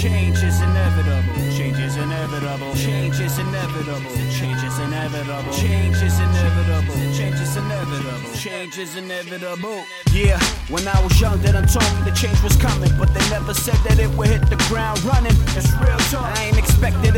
Change is inevitable. Change is inevitable. Change is inevitable. Change is inevitable. Change is inevitable. Change is inevitable. Change is inevitable. Yeah, when I was young, they done told me the change was coming, but they never said that it would hit the ground running. It's real talk. I ain't expecting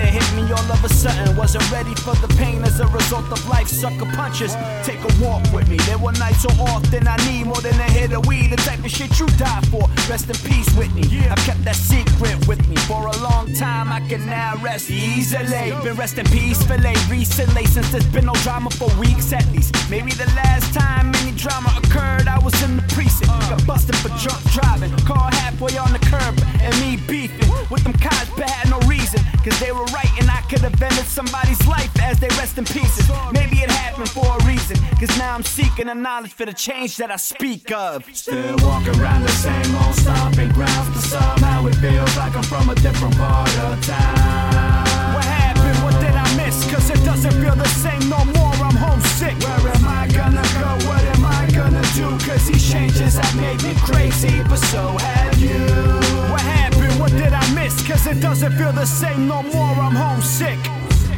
all of a sudden. Wasn't ready for the pain as a result of life sucker punches. Take a walk with me. There were nights so often I need more than a hit of weed. The type of shit you die for. Rest in peace, Whitney. I've kept that secret with me for a long time. I can now rest easily. Been resting peacefully recently since there's been no drama for weeks at least. Maybe the last time any drama occurred, I was in the precinct. Got Cause they were right and I could have ended somebody's life as they rest in pieces. Maybe it happened for a reason. Cause now I'm seeking the knowledge for the change that I speak of. Still walk around the same old stomping grounds, but somehow it feels like I'm from a different part of town. What happened? What did I miss? Cause it doesn't feel the same no more. I'm homesick. Where am I gonna go? What am I gonna do? Cause these changes have made me crazy, but so have it doesn't feel the same no more. I'm homesick.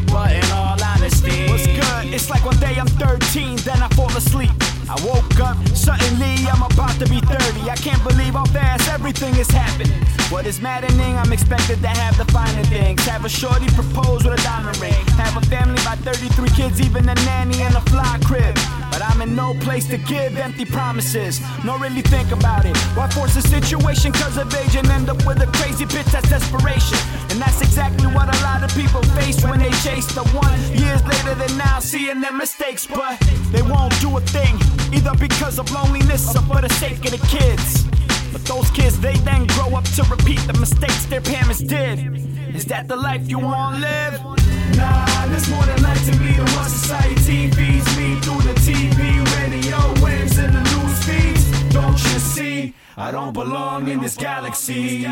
But in all honesty, What's good? It's like one day I'm 13, then I fall asleep. I woke up, suddenly I'm about to be 30. I can't believe how fast everything is happening. What is maddening, I'm expected to have the finer things. Have a shorty propose with a diamond ring. Have a family by 33 kids, even a nanny and a fly crib. But no place to give empty promises. No, really think about it. Why force a situation cause of age and end up with a crazy bitch that's desperation? And that's exactly what a lot of people face when they chase the one. Years later than now, seeing their mistakes, but they won't do a thing. Either because of loneliness or for the sake of the kids. But those kids, they then grow up to repeat the mistakes their parents did. Is that the life you wanna live? Nah, there's more than life to me than what society feeds I don't belong in this galaxy.